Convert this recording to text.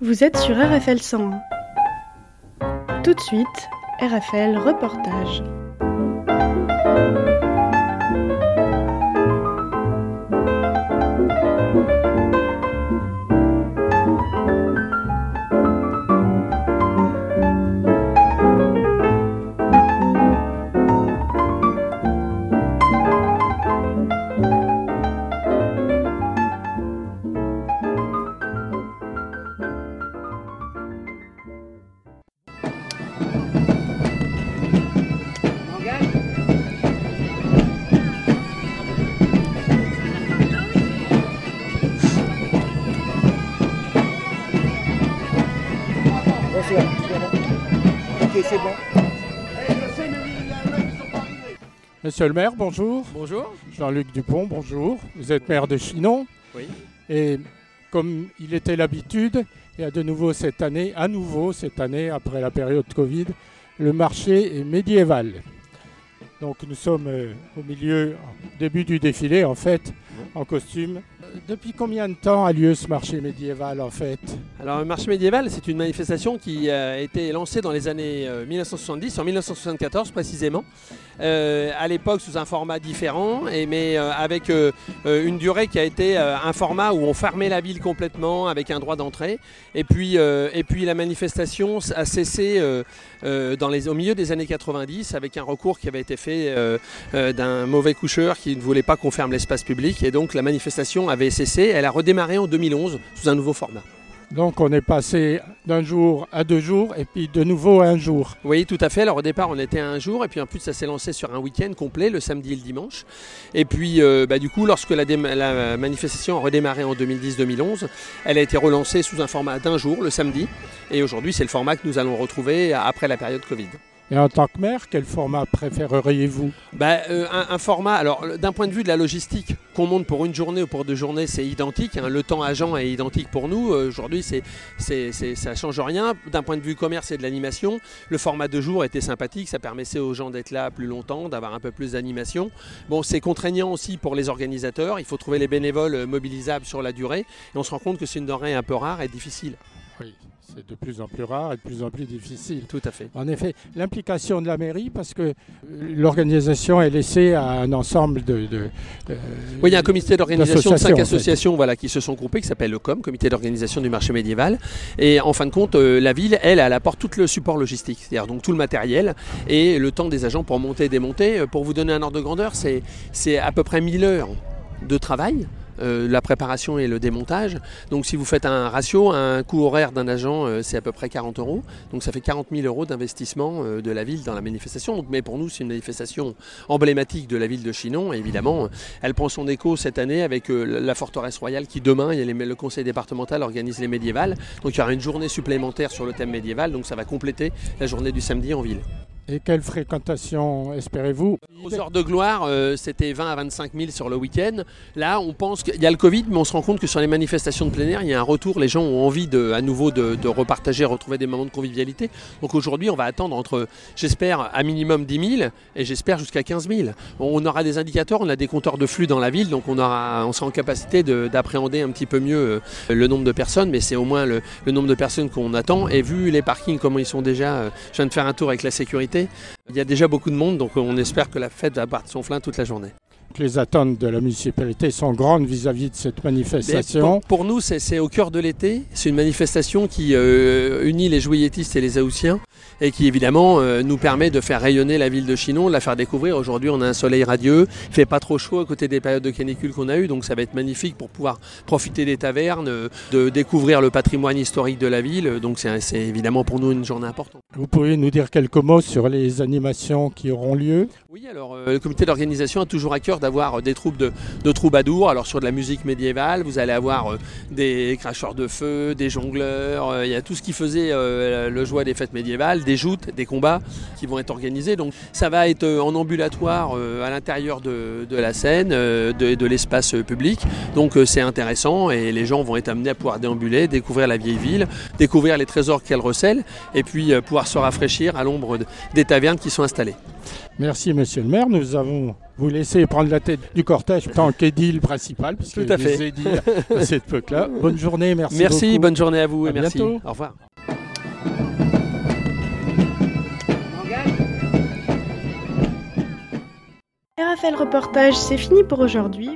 Vous êtes sur RFL 101. Tout de suite, RFL Reportage. Monsieur le maire, bonjour. Bonjour. Jean-Luc Dupont, bonjour. Vous êtes maire de Chinon. Oui. Et comme il était l'habitude, il y a de nouveau cette année, à nouveau cette année, après la période Covid, le marché est médiéval. Donc nous sommes euh, au milieu, au début du défilé en fait, en costume. Euh, Depuis combien de temps a lieu ce marché médiéval en fait Alors, le marché médiéval, c'est une manifestation qui a été lancée dans les années euh, 1970, en 1974 précisément. Euh, à l'époque sous un format différent, mais euh, avec euh, euh, une durée qui a été euh, un format où on fermait la ville complètement avec un droit d'entrée. Et puis, euh, et puis la manifestation a cessé euh, euh, au milieu des années 90 avec un recours qui avait été fait euh, euh, d'un mauvais coucheur qui ne voulait pas qu'on ferme l'espace public. Et donc la manifestation avait cessé. Elle a redémarré en 2011 sous un nouveau format. Donc on est passé d'un jour à deux jours et puis de nouveau à un jour. Oui, tout à fait. Alors au départ, on était à un jour, et puis en plus, ça s'est lancé sur un week-end complet, le samedi et le dimanche. Et puis, euh, bah, du coup, lorsque la, la manifestation a redémarré en 2010-2011, elle a été relancée sous un format d'un jour, le samedi. Et aujourd'hui, c'est le format que nous allons retrouver après la période Covid. Et en tant que maire, quel format préféreriez-vous? Bah, euh, un, format, alors d'un point de vue de la logistique, qu'on monte pour une journée ou pour deux journées, c'est identique. hein. Le temps agent est identique pour nous. Euh, Aujourd'hui, c'est, ça change rien. D'un point de vue commerce et de l'animation, le format de jour était sympathique. Ça permettait aux gens d'être là plus longtemps, d'avoir un peu plus d'animation. Bon, c'est contraignant aussi pour les organisateurs. Il faut trouver les bénévoles euh, mobilisables sur la durée. Et on se rend compte que c'est une denrée un peu rare et difficile. Oui, c'est de plus en plus rare et de plus en plus difficile. Tout à fait. En effet, l'implication de la mairie, parce que euh, l'organisation est laissée à un ensemble de... de- euh, Oui, il y a un comité d'organisation de cinq en fait. associations voilà, qui se sont groupées, qui s'appelle le COM, Comité d'organisation du marché médiéval. Et en fin de compte, euh, la ville, elle, elle apporte tout le support logistique, c'est-à-dire donc tout le matériel et le temps des agents pour monter et démonter. Pour vous donner un ordre de grandeur, c'est c'est à peu près 1000 heures de travail. Euh, la préparation et le démontage. Donc si vous faites un ratio, un coût horaire d'un agent, euh, c'est à peu près 40 euros. Donc ça fait 40 000 euros d'investissement euh, de la ville dans la manifestation. Donc, mais pour nous, c'est une manifestation emblématique de la ville de Chinon. Évidemment, elle prend son écho cette année avec la forteresse royale qui demain, il y a le conseil départemental organise les médiévales. Donc il y aura une journée supplémentaire sur le thème médiéval. Donc ça va compléter la journée du samedi en ville. Et quelle fréquentation espérez-vous Aux heures de gloire, euh, c'était 20 à 25 000 sur le week-end. Là, on pense qu'il y a le Covid, mais on se rend compte que sur les manifestations de plein air, il y a un retour. Les gens ont envie de, à nouveau de, de repartager, retrouver des moments de convivialité. Donc aujourd'hui, on va attendre entre, j'espère, à minimum 10 000 et j'espère jusqu'à 15 000. On aura des indicateurs, on a des compteurs de flux dans la ville, donc on, sera en capacité de- d'appréhender un petit peu mieux euh, le nombre de personnes, mais c'est au moins le, le nombre de personnes qu'on attend. Et vu les parkings, comment ils sont déjà, euh, je viens de faire un tour avec la sécurité, il y a déjà beaucoup de monde, donc on espère que la fête va battre son plein toute la journée. Les attentes de la municipalité sont grandes vis-à-vis de cette manifestation. Pour, pour nous, c'est au cœur de l'été. C'est une manifestation qui euh, unit les joyettistes et les Aoussiens et qui évidemment euh, nous permet de faire rayonner la ville de Chinon, de la faire découvrir. Aujourd'hui, on a un soleil radieux, il fait pas trop chaud à côté des périodes de canicule qu'on a eues, donc ça va être magnifique pour pouvoir profiter des tavernes, euh, de découvrir le patrimoine historique de la ville. Donc c'est évidemment pour nous une journée importante. Vous pourriez nous dire quelques mots sur les animations qui auront lieu? Oui, alors euh, le comité d'organisation a toujours à cœur d'avoir des troupes de, de troubadours. Alors sur de la musique médiévale, vous allez avoir des cracheurs de feu, des jongleurs, il y a tout ce qui faisait le joie des fêtes médiévales. Des joutes, des combats qui vont être organisés. Donc ça va être en ambulatoire à l'intérieur de, la scène, de, de l'espace public. Donc c'est intéressant et les gens vont être amenés à pouvoir déambuler, découvrir la vieille ville, découvrir les trésors qu'elle recèle et puis pouvoir se rafraîchir à l'ombre des tavernes qui sont installées. Merci Monsieur le maire. Nous avons vous laissé prendre la tête du cortège tant qu'édile principal, puisque Tout à fait. à cette époque-là. Bonne journée, merci. Merci, bonne journée à vous et merci. Bientôt. Au revoir. RFL Reportage, c'est fini pour aujourd'hui.